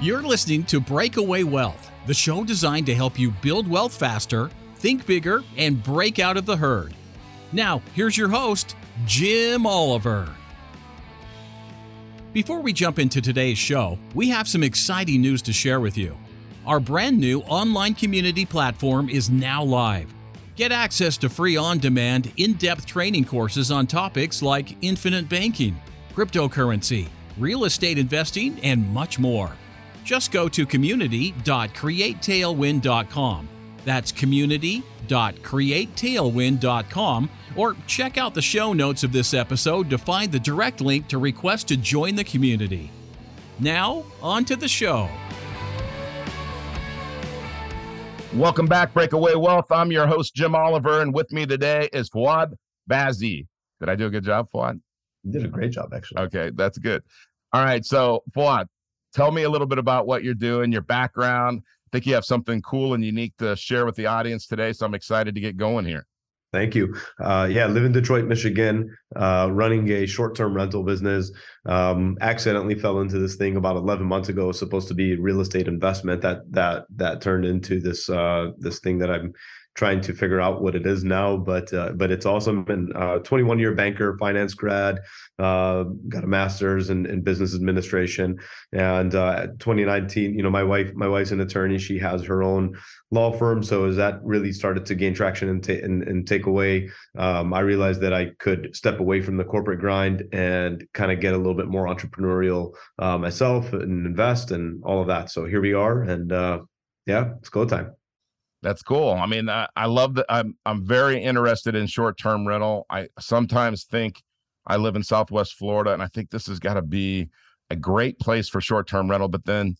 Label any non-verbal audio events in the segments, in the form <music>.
You're listening to Breakaway Wealth, the show designed to help you build wealth faster, think bigger, and break out of the herd. Now, here's your host, Jim Oliver. Before we jump into today's show, we have some exciting news to share with you. Our brand new online community platform is now live. Get access to free on demand, in depth training courses on topics like infinite banking, cryptocurrency, real estate investing, and much more. Just go to community.createtailwind.com. That's community.createtailwind.com or check out the show notes of this episode to find the direct link to request to join the community. Now, on to the show. Welcome back, Breakaway Wealth. I'm your host, Jim Oliver, and with me today is Fawad Bazzi. Did I do a good job, Fawad? You did a great job, actually. Okay, that's good. All right, so Fawad, tell me a little bit about what you're doing, your background. I think you have something cool and unique to share with the audience today, so I'm excited to get going here. Thank you. Uh, yeah, live in Detroit, Michigan, uh, running a short-term rental business. Um, accidentally fell into this thing about 11 months ago. Supposed to be real estate investment that that that turned into this uh, this thing that I'm trying to figure out what it is now. But uh, but it's awesome. And uh, 21 year banker, finance grad, uh, got a master's in, in business administration. And uh, 2019, you know, my wife my wife's an attorney. She has her own law firm. So as that really started to gain traction and, ta- and, and take away, um, I realized that I could step away from the corporate grind and kind of get a little bit more entrepreneurial uh, myself and invest and all of that. So here we are, and uh, yeah, it's go time. That's cool. I mean, I, I love that. I'm I'm very interested in short term rental. I sometimes think I live in Southwest Florida, and I think this has got to be a great place for short term rental. But then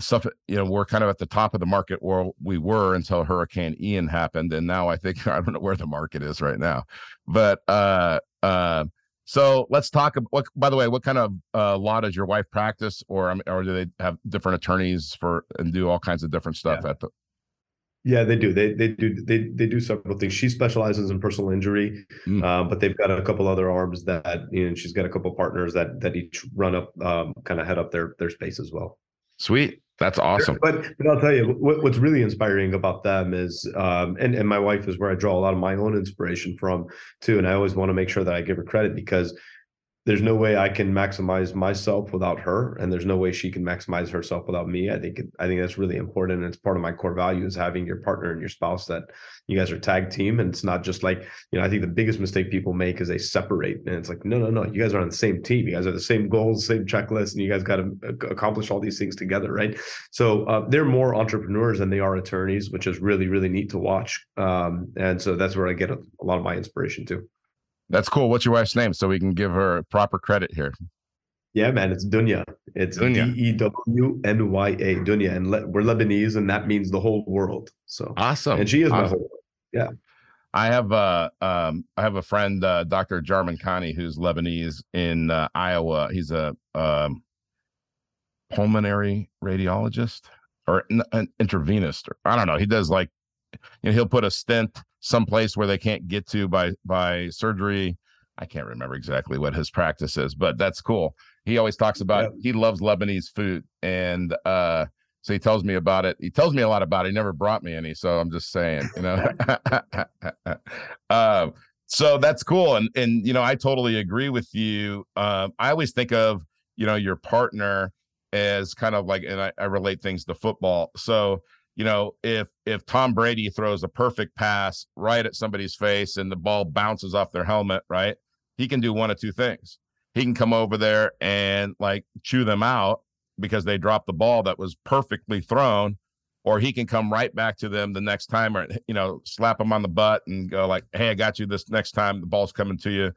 stuff, you know, we're kind of at the top of the market where we were until Hurricane Ian happened, and now I think <laughs> I don't know where the market is right now. But uh, uh, so let's talk. What, by the way, what kind of uh, law does your wife practice, or or do they have different attorneys for and do all kinds of different stuff Yeah. at the? Yeah, they do. They they do they they do several things. She specializes in personal injury, Mm. uh, but they've got a couple other arms that you know. She's got a couple partners that that each run up, um, kind of head up their their space as well. Sweet, that's awesome. But but I'll tell you what, what's really inspiring about them is, um, and and my wife is where I draw a lot of my own inspiration from too. And I always want to make sure that I give her credit because there's no way I can maximize myself without her, and there's no way she can maximize herself without me. I think I think that's really important, and it's part of my core value is having your partner and your spouse that you guys are tag team, and it's not just like you know. I think the biggest mistake people make is they separate, and it's like no, no, no. You guys are on the same team. You guys are the same goals, same checklist, and you guys got to accomplish all these things together, right? So uh, they're more entrepreneurs than they are attorneys, which is really really neat to watch. Um, and so that's where I get a, a lot of my inspiration too. That's cool. What's your wife's name so we can give her proper credit here? Yeah, man, it's Dunya. It's D Dunya. E W N Y A, Dunya, and Le- we're Lebanese, and that means the whole world. So, Awesome. and she is my Awesome. whole. world. I have uh um I have a friend uh Dr. Jarman Khani who's Lebanese in uh, Iowa. He's a um pulmonary radiologist or n- an intravenousist. Or, I don't know. He does like you know he'll put a stent someplace where they can't get to by by surgery. I can't remember exactly what his practice is, but that's cool. He always talks about he loves Lebanese food and uh so he tells me about it. He tells me a lot about it. He never brought me any, so I'm just saying, you know. <laughs> um, so that's cool, and and you know, I totally agree with you. Um, I always think of you know your partner as kind of like, and I, I relate things to football. So you know, if if Tom Brady throws a perfect pass right at somebody's face and the ball bounces off their helmet, right? He can do one of two things. He can come over there and like chew them out because they dropped the ball that was perfectly thrown or he can come right back to them the next time or you know slap them on the butt and go like hey i got you this next time the ball's coming to you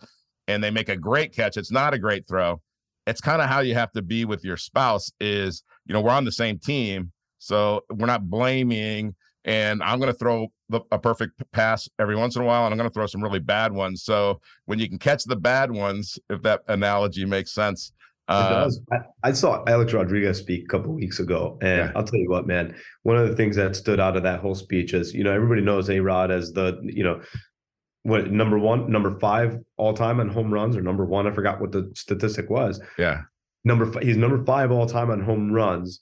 and they make a great catch it's not a great throw it's kind of how you have to be with your spouse is you know we're on the same team so we're not blaming and i'm going to throw the, a perfect pass every once in a while and i'm going to throw some really bad ones so when you can catch the bad ones if that analogy makes sense It uh, does. I, I saw Alex Rodriguez speak a couple weeks ago, and Yeah. I'll tell you what, man. One of the things that stood out of that whole speech is, you know, everybody knows A Rod as the, you know, what number one, number five all time on home runs, or number one. I forgot what the statistic was. yeah Number he's number five all time on home runs.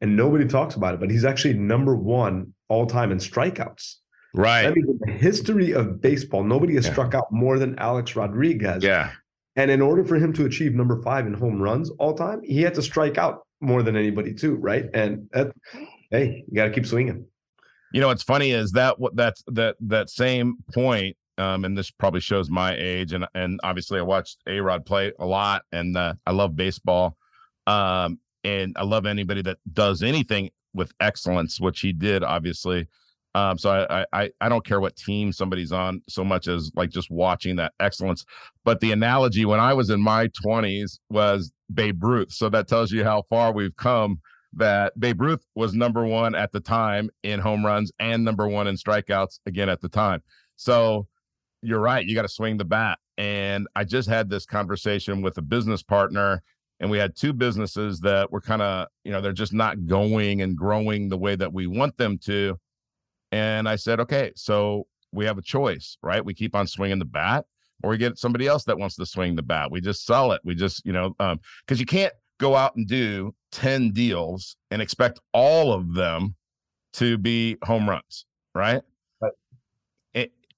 And nobody talks about it, but he's actually number one all time in strikeouts. Right. I mean, in the history of baseball, nobody has yeah. struck out more than Alex Rodriguez. Yeah. And in order for him to achieve number five in home runs all time, he had to strike out more than anybody too, right? And that, hey, you got to keep swinging. You know, what's funny is that what that's that that same point um, and this probably shows my age. And and obviously, I watched A Rod play a lot, and uh, I love baseball. Um, and I love anybody that does anything with excellence, which he did, obviously. Um, so I, I I don't care what team somebody's on so much as like just watching that excellence. But the analogy when I was in my 20s was Babe Ruth. So that tells you how far we've come. That Babe Ruth was number one at the time in home runs and number one in strikeouts again at the time. So you're right. You got to swing the bat. And I just had this conversation with a business partner, and we had two businesses that were kind of, you know, they're just not going and growing the way that we want them to. And I said, okay, so we have a choice, right? We keep on swinging the bat, or we get somebody else that wants to swing the bat. We just sell it. We just, you know, um, because you can't go out and do 10 deals and expect all of them to be home runs, right?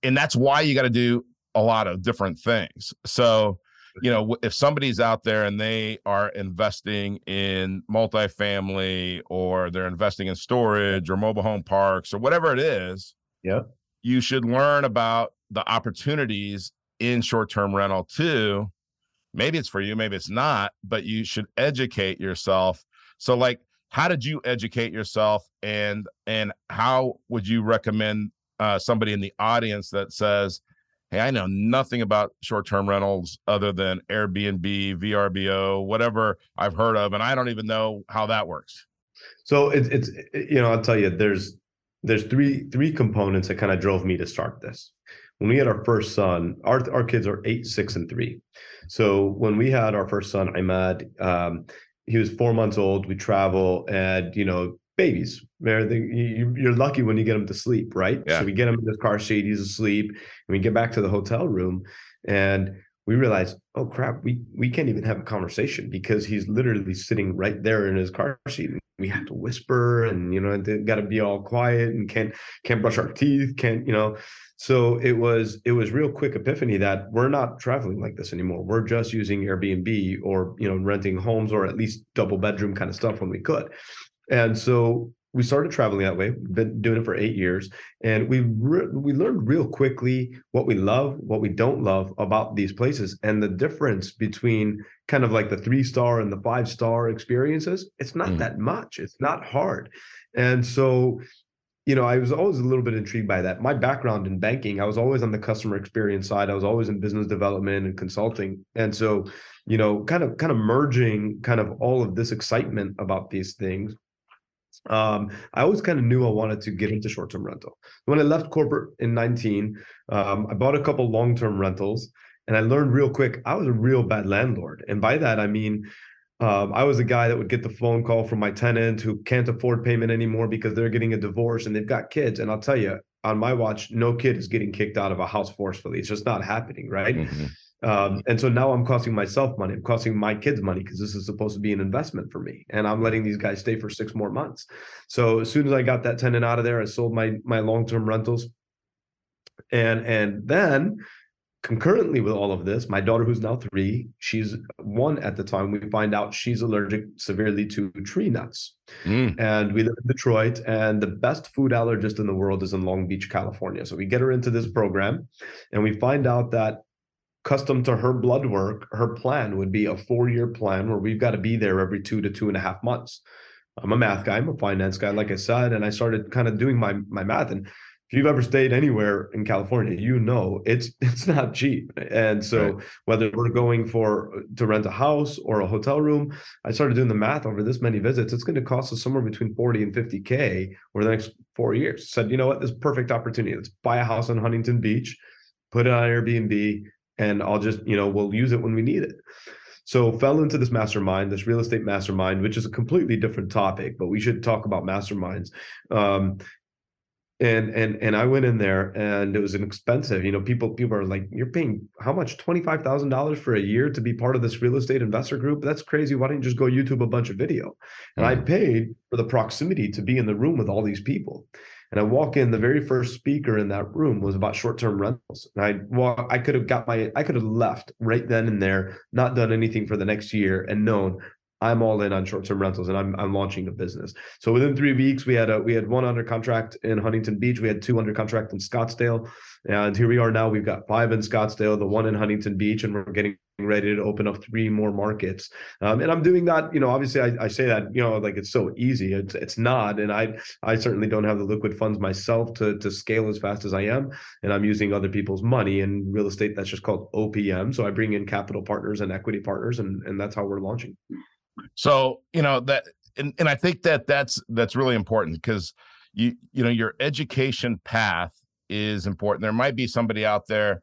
and that's why you got to do a lot of different things. So, you know, if somebody's out there and they are investing in multifamily or they're investing in storage or mobile home parks or whatever it is, yeah, you should learn about the opportunities in short-term rental too. Maybe it's for you, maybe it's not, but you should educate yourself. So like how did you educate yourself and and how would you recommend uh, somebody in the audience that says, Hey, I know nothing about short term rentals other than Airbnb, VRBO, whatever I've heard of, and I don't even know how that works. So it's, it's you know, I'll tell you, there's there's three three components that kind of drove me to start this. When we had our first son, our our kids are eight, six, and three. So when we had our first son, Imad, um, he was four months old. We travel, and you know, babies. You're lucky when you get them to sleep, right? Yeah. So we get him in the car seat, he's asleep, and we get back to the hotel room, and we realize, oh crap, we we can't even have a conversation because he's literally sitting right there in his car seat. We have to whisper, and you know, got to be all quiet, and can't can't brush our teeth, can't you know. So it was it was real quick epiphany that we're not traveling like this anymore. We're just using Airbnb or you know renting homes or at least double bedroom kind of stuff when we could. And so we started traveling that way. Been doing it for eight years, and we re- we learned real quickly what we love, what we don't love about these places, and the difference between kind of like the three star and the five star experiences. It's not mm. that much. It's not hard, and so you know, I was always a little bit intrigued by that. My background in banking, I was always on the customer experience side. I was always in business development and consulting. And so, you know, kind of kind of merging kind of all of this excitement about these things um, I always kind of knew I wanted to get into short term rental. When I left corporate in 19, um, I bought a couple long term rentals and I learned real quick I was a real bad landlord. And by that, I mean, um, I was a guy that would get the phone call from my tenant who can't afford payment anymore because they're getting a divorce and they've got kids. And I'll tell you, on my watch, no kid is getting kicked out of a house forcefully. It's just not happening, right? Mm-hmm. Um, and so now I'm costing myself money. I'm costing my kids money because this is supposed to be an investment for me. And I'm letting these guys stay for six more months. So as soon as I got that tenant out of there, I sold my my long-term rentals. And and then concurrently with all of this, my daughter, who's now three, she's one at the time, we find out she's allergic severely to tree nuts. Mm. And we live in Detroit, and the best food allergist in the world is in Long Beach, California. So we get her into this program, and we find out that custom to her blood work, her plan would be a four year plan where we've got to be there every two to two and a half months. I'm a math guy, I'm a finance guy, like I said, and I started kind of doing my my math. And if you've ever stayed anywhere in California, you know it's <laughs> it's not cheap. And so right. whether we're going for to rent a house or a hotel room, I started doing the math over this many visits. It's going to cost us somewhere between 40 and 50K over the next four years. said, you know what, this is perfect opportunity. Let's buy a house on Huntington Beach, put it on Airbnb, and I'll just, you know, we'll use it when we need it. So fell into this mastermind, this real estate mastermind, which is a completely different topic, but we should talk about masterminds. Um, and and and I went in there and it was an expensive. You know, people people are like, "You're paying how much? Twenty five thousand dollars for a year to be part of this real estate investor group? That's crazy. Why don't you just go YouTube a bunch of video?" And mm-hmm. I paid for the proximity to be in the room with all these people. And I walk in, the very first speaker in that room was about short-term rentals. And I well, I could have got my I could have left right then and there, not done anything for the next year and known I'm all in on short-term rentals and I'm I'm launching a business. So within three weeks, we had a we had one under contract in Huntington Beach, we had two under contract in Scottsdale, and here we are now. We've got five in Scottsdale, the one in Huntington Beach, and we're getting ready to open up three more markets. Um, and I'm doing that. You know, obviously, I, I say that you know like it's so easy. It's it's not, and I I certainly don't have the liquid funds myself to to scale as fast as I am, and I'm using other people's money in real estate. That's just called OPM. So I bring in capital partners and equity partners, and and that's how we're launching. So, you know, that and, and I think that that's that's really important because you you know your education path is important. There might be somebody out there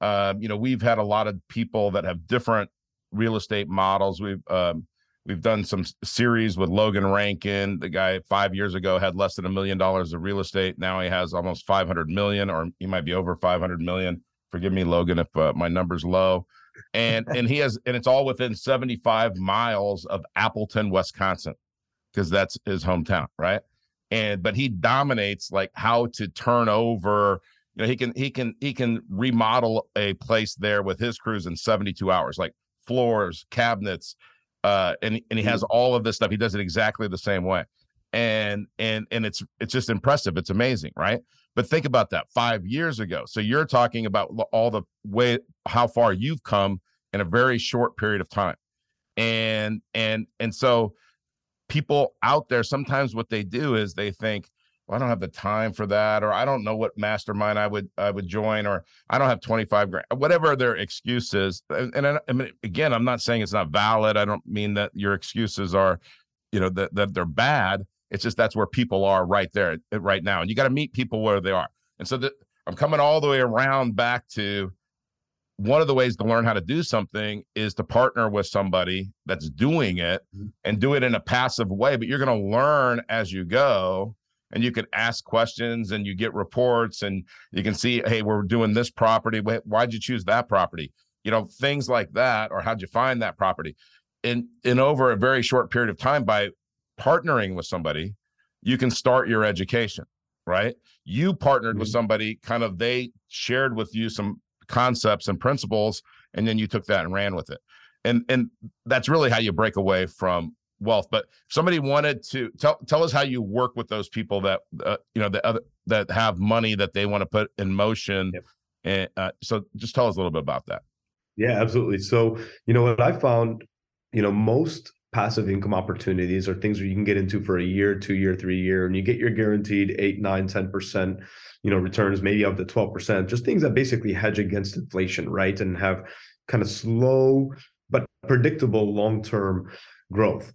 uh, you know, we've had a lot of people that have different real estate models. We've um, we've done some series with Logan Rankin. The guy five years ago had less than a million dollars of real estate. Now he has almost 500 million, or he might be over 500 million. Forgive me, Logan, if uh, my number's low and and he has and it's all within 75 miles of Appleton, Wisconsin, because that's his hometown, right? And but he dominates like how to turn over. You know, he can he can he can remodel a place there with his crews in 72 hours, like floors, cabinets, uh, and and he has mm. all of this stuff. He does it exactly the same way, and and and it's it's just impressive. It's amazing, right? But think about that five years ago. So you're talking about all the way how far you've come in a very short period of time. And and and so people out there sometimes what they do is they think, well, I don't have the time for that, or I don't know what mastermind I would I would join, or I don't have 25 grand, whatever their excuses. And, and I, I mean, again, I'm not saying it's not valid. I don't mean that your excuses are, you know, that, that they're bad. It's just that's where people are right there, eh, right now. And you got to meet people where they are. And so that I'm coming all the way around back to one of the ways to learn how to do something is to partner with somebody that's doing it mm-hmm. and do it in a passive way. But you're going to learn as you go and you can ask questions and you get reports and you can see, hey, we're doing this property. Why'd you choose that property? You know, things like that, or how'd you find that property? In in over a very short period of time by partnering with somebody, you can start your education, right? You partnered mm-hmm. with somebody, kind of they shared with you some concepts and principles, and then you took that and ran with it. And and that's really how you break away from wealth. But somebody wanted to tell tell us how you work with those people that uh, you know the other that have money that they want to put in motion. Yep. And uh, so, just tell us a little bit about that. Yeah, absolutely. So, you know what I found, you know, most passive income opportunities are things where you can get into for a year, two year, three year, and you get your guaranteed eight, nine, 10%, you know, returns, maybe up to 12%, just things that basically hedge against inflation, right? And have kind of slow but predictable long-term growth.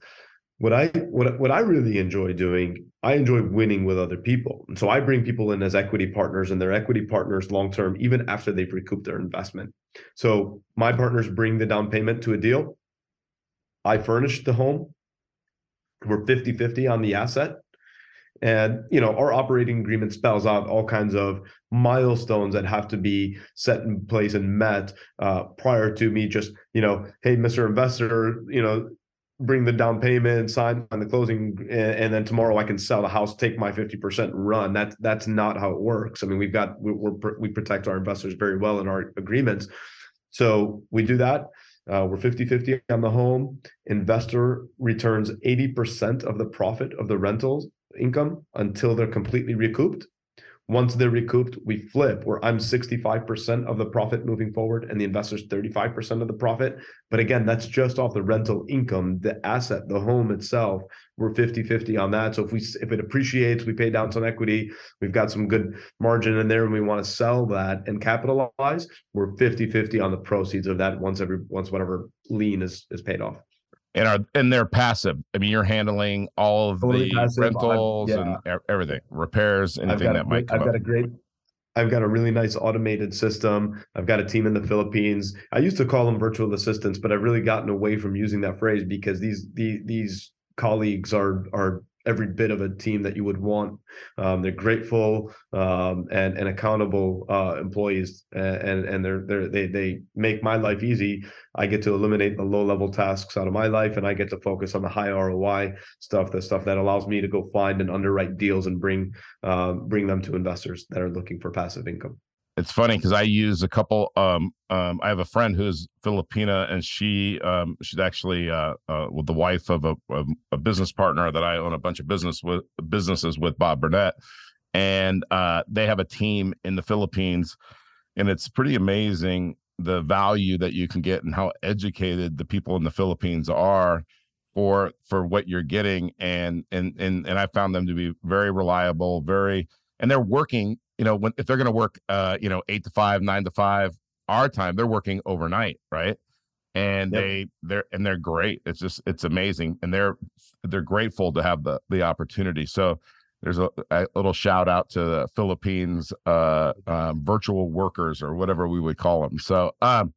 What I what what I really enjoy doing, I enjoy winning with other people. And so I bring people in as equity partners and they're equity partners long term, even after they've recouped their investment. So my partners bring the down payment to a deal I furnish the home. We're 50 50 on the asset. And you know, our operating agreement spells out all kinds of milestones that have to be set in place and met uh, prior to me just, you know, hey, Mr. Investor, you know, bring the down payment, sign on the closing, and, and, then tomorrow I can sell the house, take my 50% run. That that's not how it works. I mean, we've got we, we protect our investors very well in our agreements. So we do that. Uh, we're 50 50 on the home. Investor returns 80% of the profit of the rentals income until they're completely recouped. Once they're recouped, we flip where I'm 65% of the profit moving forward and the investor's 35% of the profit. But again, that's just off the rental income, the asset, the home itself. We're 50 50 on that. So if we if it appreciates, we pay down some equity, we've got some good margin in there and we want to sell that and capitalize, we're 50 50 on the proceeds of that once every once whatever lien is is paid off and are and they're passive. I mean, you're handling all of totally the passive. rentals yeah. and everything, repairs, anything that might. I've up. got a great. I've got a really nice automated system. I've got a team in the Philippines. I used to call them virtual assistants, but I've really gotten away from using that phrase because these the, these colleagues are are every bit of a team that you would want. Um, they're grateful um, and and accountable uh, employees, and and they're they they they make my life easy. I get to eliminate the low level tasks out of my life, and I get to focus on the high ROI stuff, the stuff that allows me to go find and underwrite deals and bring uh, bring them to investors that are looking for passive income it's funny because I use a couple. Um, um, I have a friend who's Filipina, and she um, she's actually uh, uh, with the wife of a, a, business partner that I own a bunch of business with businesses with Bob Burnett, and uh, they have a team in the Philippines, and it's pretty amazing the value that you can get and how educated the people in the Philippines are for for what you're getting, and and and and I found them to be very reliable, very and they're working you know, when if they're going to work, uh, you know, eight to five, nine to five, our time, they're working overnight, right? And yep. they they're and they're great. It's just it's amazing, and they're they're grateful to have the the opportunity. So there's a, a little shout out to the Philippines uh, um, virtual workers or whatever we would call them. So, um,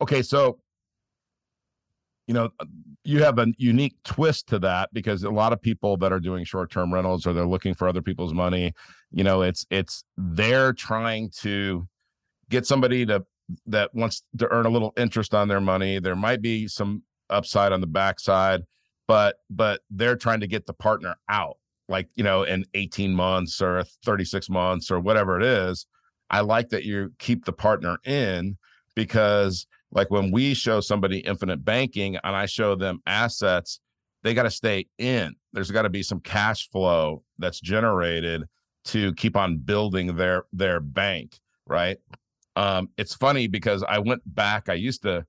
okay, so you know you have a unique twist to that because a lot of people that are doing short-term rentals or they're looking for other people's money you know it's it's they're trying to get somebody to that wants to earn a little interest on their money there might be some upside on the backside but but they're trying to get the partner out like you know in 18 months or 36 months or whatever it is i like that you keep the partner in because like when we show somebody infinite banking and I show them assets, they got to stay in. There's got to be some cash flow that's generated to keep on building their their bank, right? Um, it's funny because I went back. I used to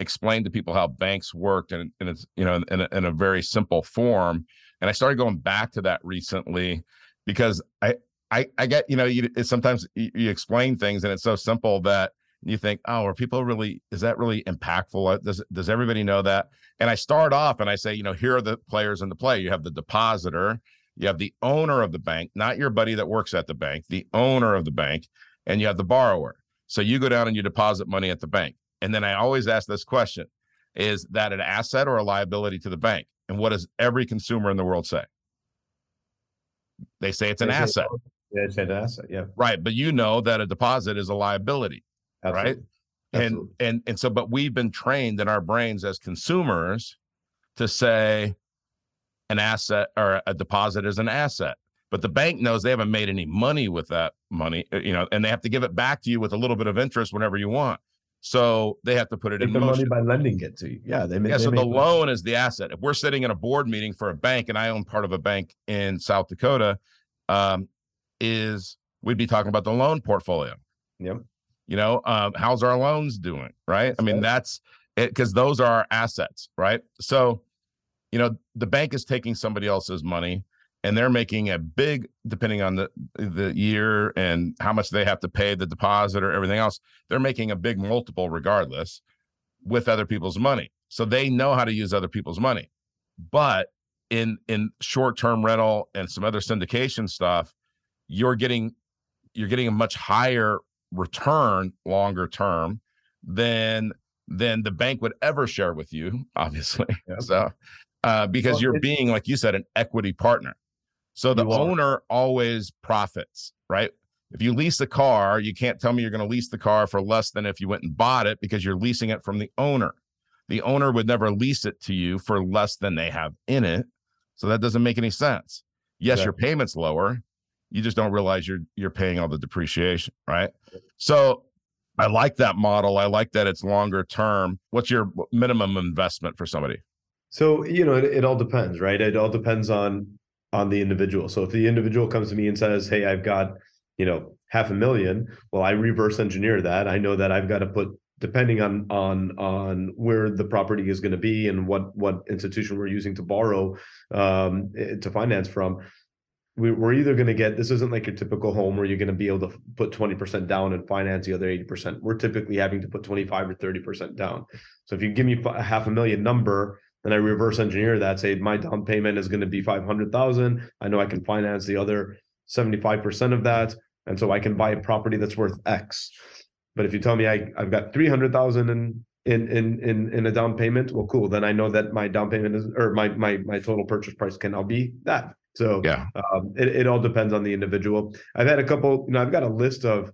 explain to people how banks worked, and, and it's you know in a, in a very simple form. And I started going back to that recently because I I I get you know you sometimes you, you explain things and it's so simple that you think, oh, are people really, is that really impactful? Does, does everybody know that? And I start off and I say, you know, here are the players in the play. You have the depositor, you have the owner of the bank, not your buddy that works at the bank, the owner of the bank, and you have the borrower. So you go down and you deposit money at the bank. And then I always ask this question Is that an asset or a liability to the bank? And what does every consumer in the world say? They say it's an they asset. Say, yeah, it's an asset. Yeah. Right. But you know that a deposit is a liability. Absolutely. right? Absolutely. And and and so, but we've been trained in our brains as consumers to say an asset or a deposit is an asset. But the bank knows they haven't made any money with that money, uh, you know, and they have to give it back to you with a little bit of interest whenever you want. So they have to put it in the motion. money by lending it to you. Yeah, they make. Yeah, they so the loan is the asset. If we're sitting in a board meeting for a bank, and I own part of a bank in South Dakota, um, is we'd be talking about the loan portfolio. Yep you know um, how's our loans doing right that's i mean right. that's it because those are our assets right so you know the bank is taking somebody else's money and they're making a big depending on the the year and how much they have to pay the deposit or everything else they're making a big multiple regardless with other people's money. So they know how to use other people's money. But in in short-term rental and some other syndication stuff you're getting you're getting a much higher return longer term than than the bank would ever share with you obviously. Yep. so uh, because well, you're being like you said an equity partner. So the owner always profits right? If you lease a car you can't tell me you're going to lease the car for less than if you went and bought it because you're leasing it from the owner. The owner would never lease it to you for less than they have in it. So that doesn't make any sense. Yes your payment's lower. You just don't realize you're you're paying all the depreciation, right? So I like that model. I like that it's longer term. What's your minimum investment for somebody? So, you know, it, it all depends, right? It all depends on on the individual. So if the individual comes to me and says, "Hey, I've got, you know, half a million, well, I reverse engineer that. I know that I've got to put depending on on on where the property is going to be and what what institution we're using to borrow um, eh, to finance from we, are either going to get this isn't like a typical home where you're going to be able to put 20% down and finance the other 80%. We're typically having to put 25 or 30% down. So if you give me a half a million number, and I reverse engineer that, say my down payment is going to be 500,000. I know I can finance the other 75% of that. And so I can buy a property that's worth X. But if you tell me I, I've got 300,000 in in in in in a down payment, well, cool. Then I know that my down payment is or my my my total purchase price can now be that. So yeah, um, it it all depends on the individual. I've had a couple. You know, I've got a list of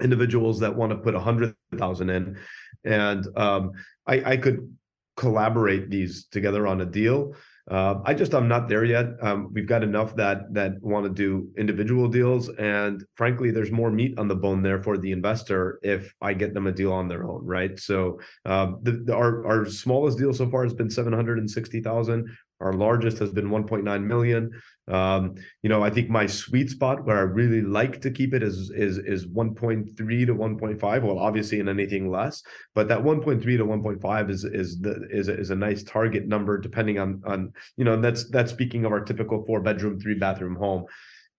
individuals that want to put a hundred thousand in, and um, I I could collaborate these together on a deal. Uh, I just I'm not there yet. Um, we've got enough that that want to do individual deals, and frankly, there's more meat on the bone there for the investor if I get them a deal on their own, right? So um, the, the, our our smallest deal so far has been seven hundred and sixty thousand. Our largest has been 1.9 million. Um, you know, I think my sweet spot where I really like to keep it is is is 1.3 to 1.5. Well, obviously in anything less, but that 1.3 to 1.5 is is the is is a nice target number depending on on you know And that's that's speaking of our typical four bedroom three bathroom home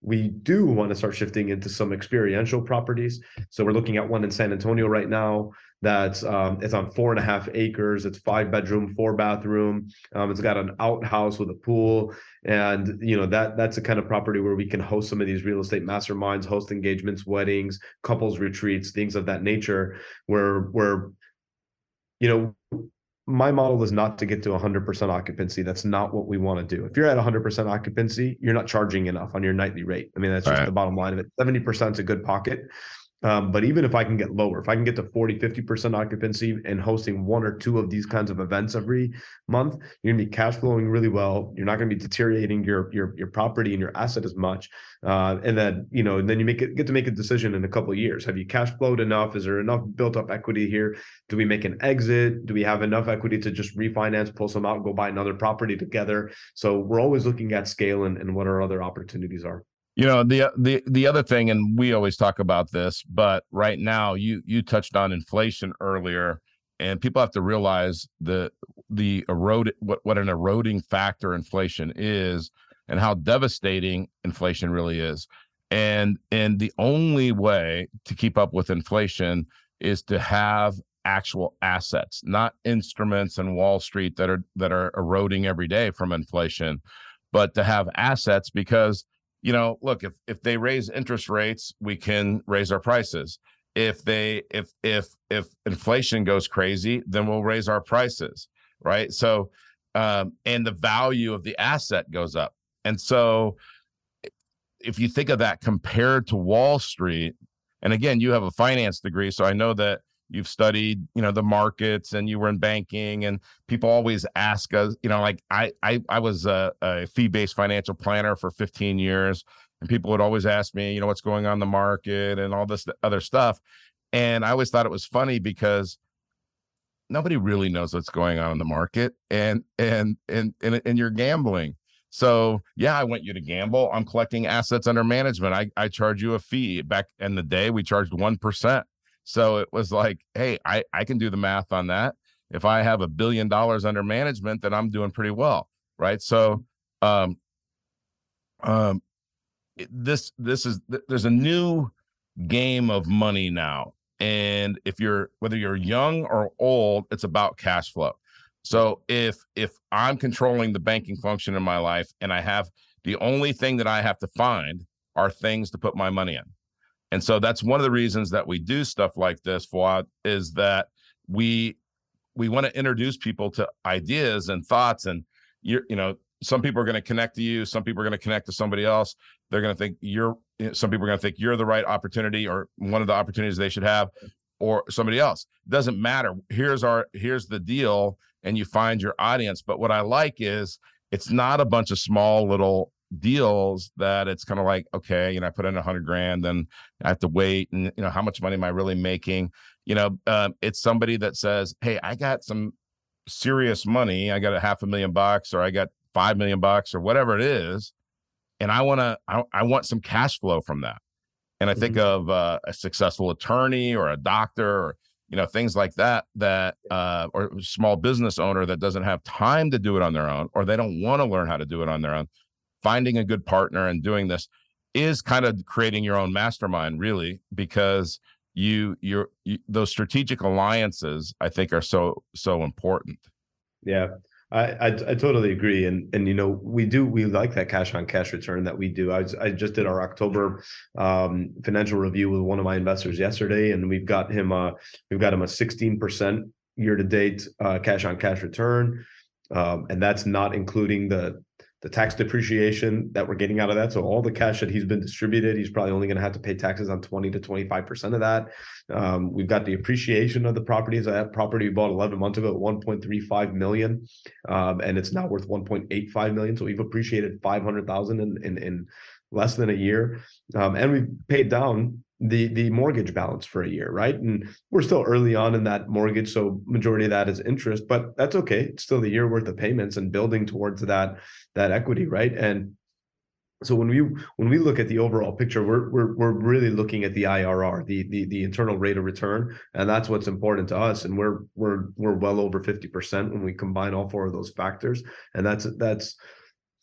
we do want to start shifting into some experiential properties. So we're looking at one in San Antonio right now that's um, it's on four and a half acres. It's five bedroom, four bathroom. Um, it's got an outhouse with a pool, and you know that that's the kind of property where we can host some of these real estate masterminds, host engagements, weddings, couples retreats, things of that nature. Where where you know my model is not to get to 100% occupancy. That's not what we want to do. If you're at 100% occupancy, you're not charging enough on your nightly rate. I mean, that's just right. the bottom line of it. 70% is a good pocket. Um, but even if I can get lower, if I can get to 40, 50% occupancy and hosting one or two of these kinds of events every month, you're gonna be cash flowing really well. You're not gonna be deteriorating your your your property and your asset as much. Uh, and then, you know, and then you make it get to make a decision in a couple of years. Have you cash flowed enough? Is there enough built up equity here? Do we make an exit? Do we have enough equity to just refinance, pull some out, go buy another property together? So we're always looking at scale and, and what our other opportunities are. You know, the uh, the the other thing, and we always talk about this, but right now you you touched on inflation earlier, and people have to realize the the erode what what an eroding factor inflation is and how devastating inflation really is. And and the only way to keep up with inflation is to have actual assets, not instruments and Wall Street that are that are eroding every day from inflation, but to have assets because you know, look, if if they raise interest rates, we can raise our prices. If they if if if inflation goes crazy, then we'll raise our prices, right? So um, and the value of the asset goes up. And so if you think of that compared to Wall Street, and again, you have a finance degree, so I know that you've studied you know the markets and you were in banking and people always ask us you know like i i, I was a, a fee-based financial planner for 15 years and people would always ask me you know what's going on the market and all this other stuff and i always thought it was funny because nobody really knows what's going on in the market and and and and, and you're gambling so yeah, I want you to gamble. I'm collecting assets under management. I, I charge you a fee. Back in the day, we charged one percent. So it was like, hey, I, I can do the math on that. If I have a billion dollars under management, then I'm doing pretty well. Right. So um um this this is there's a new game of money now. And if you're whether you're young or old, it's about cash flow. So if if I'm controlling the banking function in my life and I have the only thing that I have to find are things to put my money in. And so that's one of the reasons that we do stuff like this, Fouad, is that we we want to introduce people to ideas and thoughts. And you're, you know, some people are going to connect to you, some people are going to connect to somebody else. They're going to think you're some people are going to think you're the right opportunity or one of the opportunities they should have, or somebody else. Doesn't matter. Here's our here's the deal, and you find your audience. But what I like is it's not a bunch of small little deals that it's kind of like okay you know i put in a hundred grand then i have to wait and you know how much money am i really making? You know um, it's somebody that says hey i got some serious money i got a half a million bucks or i got five million bucks or whatever it is and i want to I, I, want some cash flow from that. And i think mm-hmm. of uh, a successful attorney or a doctor or you know things like that that uh, or small business owner that doesn't have time to do it on their own or they don't want to learn how to do it on their own finding a good partner and doing this is kind of creating your own mastermind really because you you, those strategic alliances i think are so so important. Yeah. I, I, I totally agree, and and you know we do we like that cash on cash return that we do. I I just did our October um, financial review with one of my investors yesterday, and we've got him uh we've got him a sixteen percent year to date uh, cash on cash return, um, and that's not including the the tax depreciation that we're getting out of that. So all the cash that he's been distributed, he's probably only going to have to pay taxes on 20 to 25% of that. Um, we've got the appreciation of the properties. That property we bought 11 months ago at 1.35 million, um, and it's now worth 1.85 million. So we've appreciated 500,000 in, in, in less than a year. Um, and we've paid down the the mortgage balance for a year, right? And we're still early on in that mortgage, so majority of that is interest, but that's okay. It's still the year worth of payments and building towards that that equity, right? And so when we when we look at the overall picture, we're we're we're really looking at the IRR, the the the internal rate of return, and that's what's important to us. And we're we're we're well over fifty percent when we combine all four of those factors, and that's that's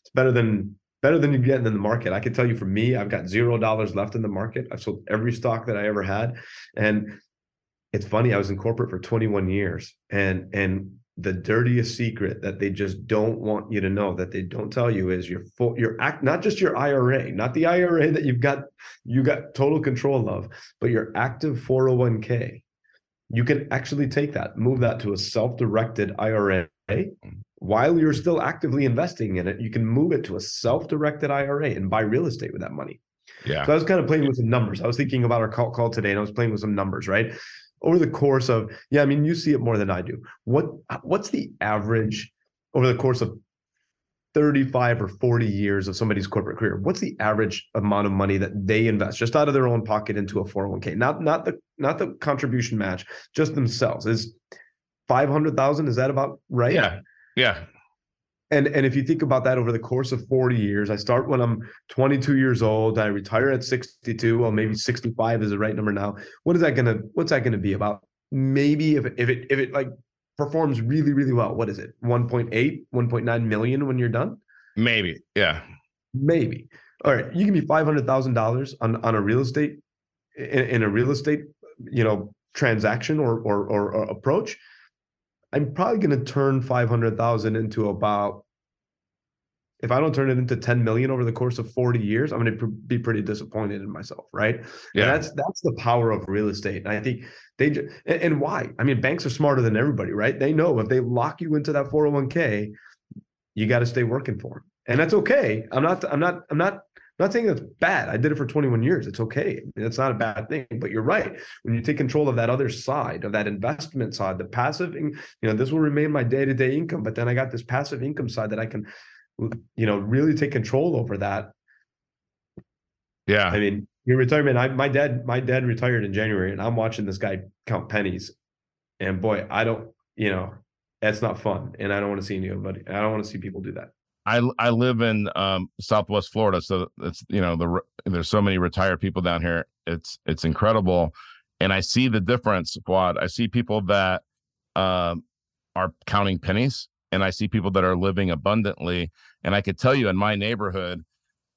it's better than better than you're getting in the market. I can tell you for me, I've got zero dollars left in the market. I've sold every stock that I ever had. And it's funny, I was in corporate for 21 years and and the dirtiest secret that they just don't want you to know that they don't tell you is your full your act not just your IRA, not the IRA that you've got you got total control of, but your active 401k. You can actually take that, move that to a self-directed IRA while you're still actively investing in it, you can move it to a self-directed IRA and buy real estate with that money. Yeah. So I was kind of playing with some numbers. I was thinking about our call, call today, and I was playing with some numbers, right? Over the course of, yeah, I mean, you see it more than I do. What what's the average over the course of 35 or 40 years of somebody's corporate career? What's the average amount of money that they invest just out of their own pocket into a 401k? Not not the not the contribution match, just themselves. Is 500,000 is that about right? Yeah. Yeah. And and if you think about that over the course of 40 years, I start when I'm 22 years old, I retire at 62, well maybe 65 is the right number now. What is that going to what's that going to be about? Maybe if if it if it like performs really really well, what is it? 1.8, 1.9 million when you're done? Maybe. Yeah. Maybe. All right, you can be $500,000 on on a real estate in, in a real estate, you know, transaction or or, or, or approach I'm probably going to turn 500,000 into about if I don't turn it into 10 million over the course of 40 years, I'm going to be pretty disappointed in myself, right? Yeah. And that's that's the power of real estate. And I think they and, and why? I mean, banks are smarter than everybody, right? They know if they lock you into that 401k, you got to stay working for them. And that's okay. I'm not I'm not I'm not not saying that's bad. I did it for 21 years. It's okay. It's not a bad thing. But you're right. When you take control of that other side, of that investment side, the passive, you know, this will remain my day to day income. But then I got this passive income side that I can, you know, really take control over that. Yeah. I mean, your retirement. I my dad, my dad retired in January, and I'm watching this guy count pennies. And boy, I don't, you know, that's not fun. And I don't want to see anybody. I don't want to see people do that. I I live in um, Southwest Florida, so it's you know the there's so many retired people down here. It's it's incredible, and I see the difference. Fuad, I see people that um, are counting pennies, and I see people that are living abundantly. And I could tell you in my neighborhood,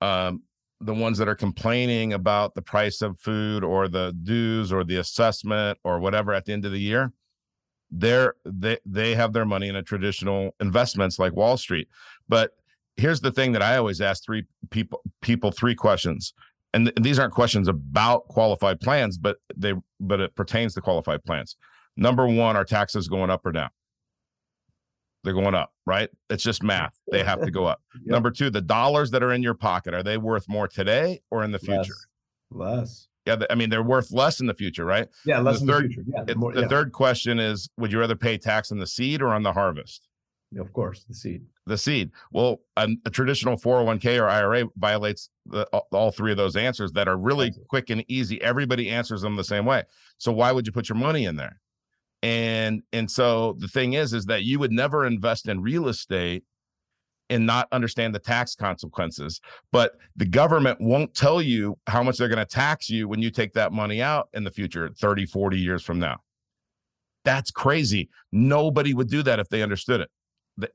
um, the ones that are complaining about the price of food or the dues or the assessment or whatever at the end of the year, they're they they have their money in a traditional investments like Wall Street. But here's the thing that I always ask three people people three questions. And, th- these aren't questions about qualified plans, but they but it pertains to qualified plans. Number one, are taxes going up or down? They're going up, right? It's just math. They have to go up. <laughs> yep. Number two, the dollars that are in your pocket, are they worth more today or in the future? Less. Less. Yeah, I mean they're worth less in the future, right? Yeah, less the in third, the future. Yeah, the, more, the yeah. third question is: Would you rather pay tax on the seed or on the harvest? Of course, the seed. The seed. Well, a, a traditional 401k or IRA violates the, all three of those answers that are really quick and easy. Everybody answers them the same way. So why would you put your money in there? And and so the thing is, is that you would never invest in real estate and not understand the tax consequences. But the government won't tell you how much they're going to tax you when you take that money out in the future, 30, 40 years from now. That's crazy. Nobody would do that if they understood it.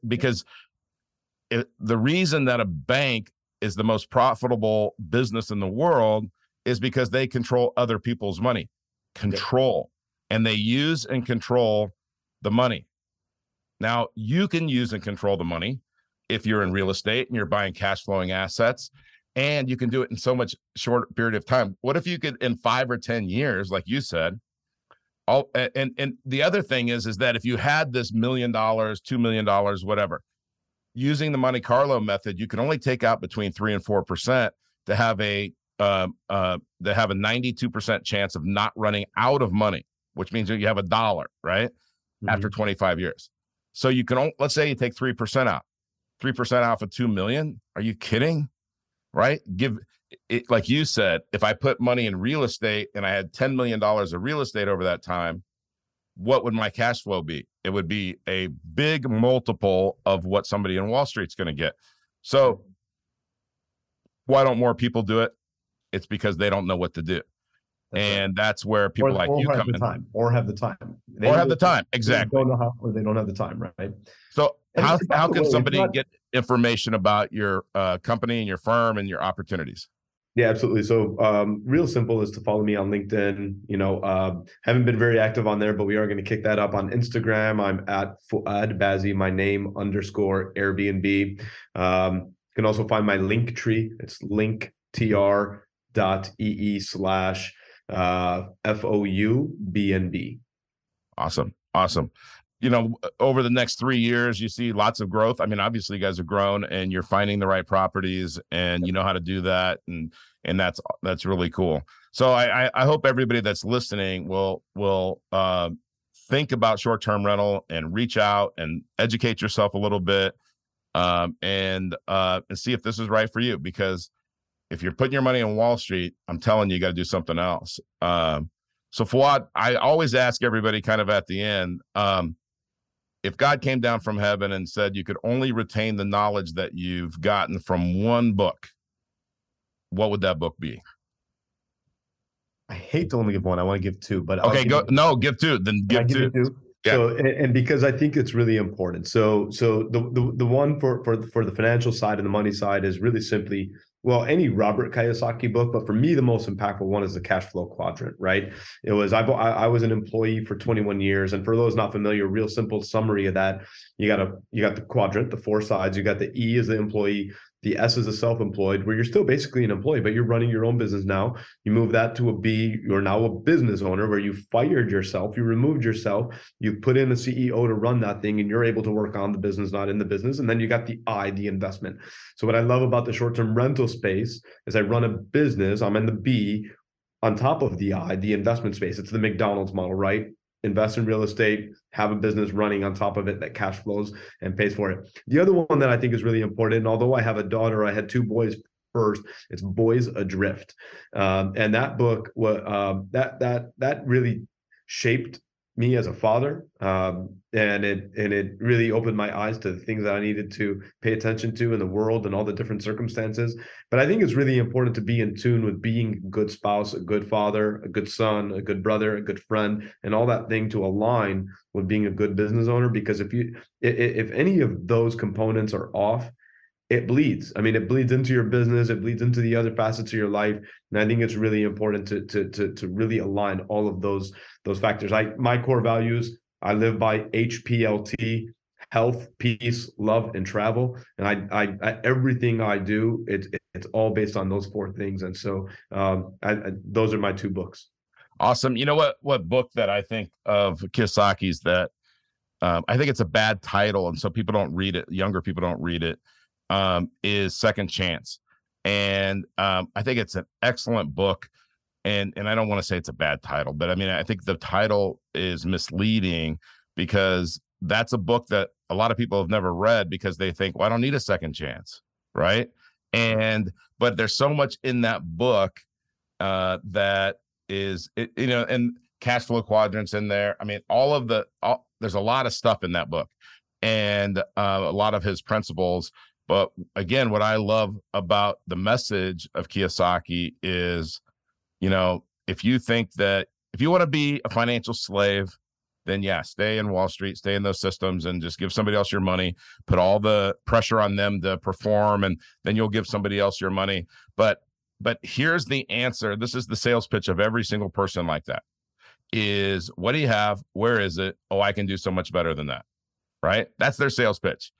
Because it, the reason that a bank is the most profitable business in the world is because they control other people's money. Control. And they use and control the money. Now, you can use and control the money if you're in real estate and you're buying cash flowing assets and you can do it in so much short period of time what if you could in five or ten years like you said all and and the other thing is is that if you had this million dollars, two million dollars, whatever, using the Monte Carlo method, you can only take out between three and four percent to have a uh, uh, to have a 92% chance of not running out of money, which means that you have a dollar, right? Mm-hmm. After 25 years. So you can, let's say you take 3% out, 3% off of 2 million. Are you kidding? Right? Give it, like you said, if I put money in real estate and I had $10 million of real estate over that time, what would my cash flow be? It would be a big multiple of what somebody in Wall Street's going to get. So why don't more people do it? It's because they don't know what to do. That's and right. that's where people or, like or you come in. Time, or have the time. They or have the time. Exactly. Don't know how, or they don't have the time, right? So and how how can way, somebody not, get information about your uh, company and your firm and your opportunities? Yeah, absolutely. So, um, real simple is to follow me on LinkedIn. You know, uh, haven't been very active on there, but we are going to kick that up on Instagram. I'm at Fuad Bazzi, my name underscore Airbnb. Um, you can also find my link tree. It's linktr.ee slash uh, F O U B N B. Awesome. Awesome. You know, over the next three years, you see lots of growth. I mean, obviously, you guys have grown, and you're finding the right properties, and you know how to do that, and and that's that's really cool. So I I hope everybody that's listening will will uh, think about short term rental and reach out and educate yourself a little bit, um, and uh, and see if this is right for you because if you're putting your money on Wall Street, I'm telling you, you got to do something else. Um, so Fuad, I always ask everybody kind of at the end, um, if God came down from heaven and said you could only retain the knowledge that you've gotten from one book, what would that book be? I hate to only give one. I want to give two, but okay, go. No, give two. Then give, two. two. Yeah. So and, and, because I think it's really important. So so the, the the one for for for the financial side and the money side is really simply well, any Robert Kiyosaki book, but for me, the most impactful one is the cash flow quadrant, right? It was, I, I was an employee for 21 years. And for those not familiar, real simple summary of that, you got a, you got the quadrant, the four sides, you got the E as the employee, the S is a self-employed, where you're still basically an employee, but you're running your own business now. You move that to a B, you're now a business owner where you fired yourself, you removed yourself, you put in a CEO to run that thing, and you're able to work on the business, not in the business. And then you got the I, the investment. So what I love about the short-term rental space is I run a business, I'm in the B on top of the I, the investment space. It's the McDonald's model, right? Invest in real estate, have a business running on top of it that cash flows and pays for it. The other one that I think is really important, although I have a daughter, I had two boys first. It's Boys Adrift, um, and that book, um, that that that really shaped me as a father um, and it and it really opened my eyes to the things that i needed to pay attention to in the world and all the different circumstances. But i think it's really important to be in tune with being a good spouse a good father a good son a good brother a good friend and all that thing to align with being a good business owner because if you if any of those components are off it bleeds. I mean, it bleeds into your business, it bleeds into the other facets of your life. And I think it's really important to to to, to really align all of those those factors. I my core values, I live by HPLT, health, peace, love, and travel. And I, I, I everything I do, it's it's all based on those four things. And so um, I, I, those are my two books. Awesome. You know what what book that I think of Kiyosaki's that um, I think it's a bad title, and so people don't read it. Younger people don't read it um, is Second Chance, and um, I think it's an excellent book. And and I don't want to say it's a bad title, but I mean I think the title is misleading because that's a book that a lot of people have never read because they think, well, I don't need a second chance, right? And but there's so much in that book uh, that is, it, you know, and cash flow quadrants in there. I mean, all of the, all, there's a lot of stuff in that book, and uh, a lot of his principles but again, what I love about the message of Kiyosaki is, you know, if you think that if you want to be a financial slave, then yeah, stay in Wall Street, stay in those systems and just give somebody else your money, put all the pressure on them to perform, and then you'll give somebody else your money. But but here's the answer. This is the sales pitch of every single person like that is what do you have? Where is it? Oh, I can do so much better than that. Right? That's their sales pitch.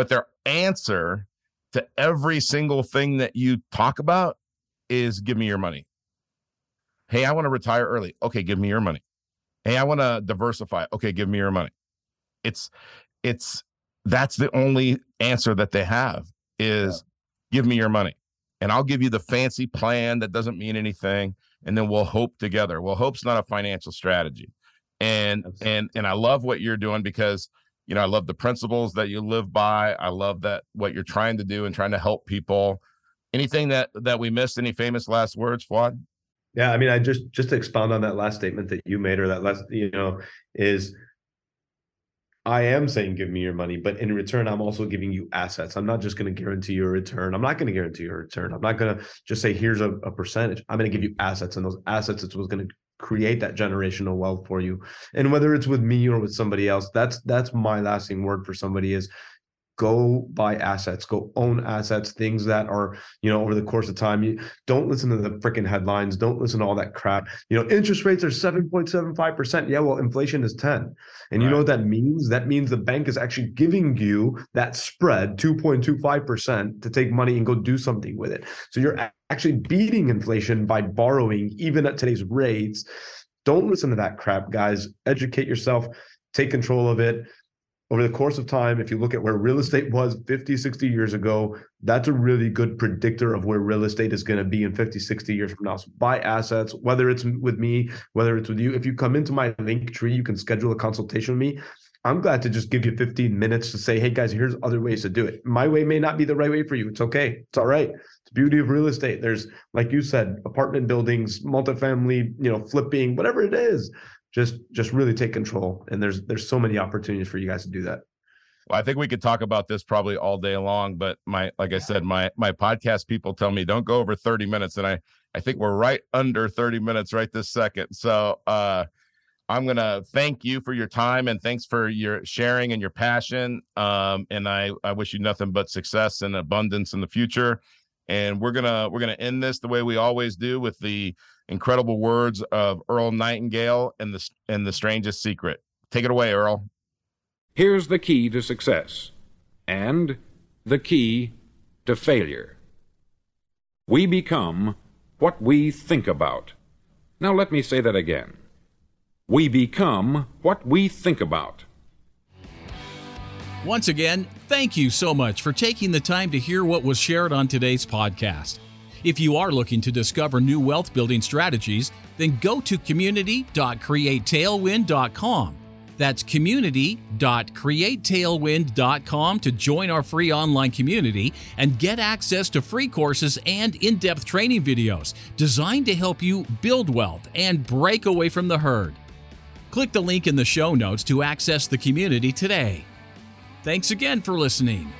But their answer to every single thing that you talk about is give me your money. Hey, I want to retire early. Okay, give me your money. Hey, I want to diversify. Okay, give me your money. It's it's that's the only answer that they have is yeah. give me your money and I'll give you the fancy plan that doesn't mean anything and then we'll hope together. Well, hope's not a financial strategy. And Absolutely. and and I love what you're doing because you know, I love the principles that you live by. I love that what you're trying to do and trying to help people. Anything that that we missed? Any famous last words, Fuad? Yeah, I mean, I just just to expound on that last statement that you made, or that last, you know, is I am saying give me your money, but in return, I'm also giving you assets. I'm not just going to guarantee your return. I'm not going to guarantee your return. I'm not going to just say here's a, a percentage. I'm going to give you assets, and those assets is what's going to create that generational wealth for you. And whether it's with me or with somebody else, that's that's my lasting word for somebody is go buy assets go own assets things that are you know over the course of time you don't listen to the freaking headlines don't listen to all that crap. You know interest rates are 7.75% yeah well inflation is 10 and right. you know what that means? That means the bank is actually giving you that spread 2.25% to take money and go do something with it. So you're actually beating inflation by borrowing even at today's rates. Don't listen to that crap guys. Educate yourself take control of it over the course of time, if you look at where real estate was 50, 60 years ago, that's a really good predictor of where real estate is going to be in 50, 60 years from now. So buy assets, whether it's with me, whether it's with you. If you come into my link tree, you can schedule a consultation with me. I'm glad to just give you 15 minutes to say, hey guys, here's other ways to do it. My way may not be the right way for you. It's okay. It's all right. It's beauty of real estate. There's, like you said, apartment buildings, multifamily, you know, flipping, whatever it is just just really take control. And there's there's so many opportunities for you guys to do that. Well i think we could talk about this probably all day long but my like i said my my podcast people tell me don't go over 30 minutes and i i think we're right under 30 minutes right this second. So uh i'm gonna thank you for your time and thanks for your sharing and your passion. Um and i i wish you nothing but success and abundance in the future. And we're gonna we're gonna end this the way we always do with the incredible words of Earl Nightingale and the and the strangest secret. Take it away, Earl. Here's the key to success and the key to failure. We become what we think about. Now let me say that again. We become what we think about. Once again, thank you so much for taking the time to hear what was shared on today's podcast. If you are looking to discover new wealth building strategies, then go to community.createtailwind.com. That's community.createtailwind.com to join our free online community and get access to free courses and in depth training videos designed to help you build wealth and break away from the herd. Click the link in the show notes to access the community today. Thanks again for listening.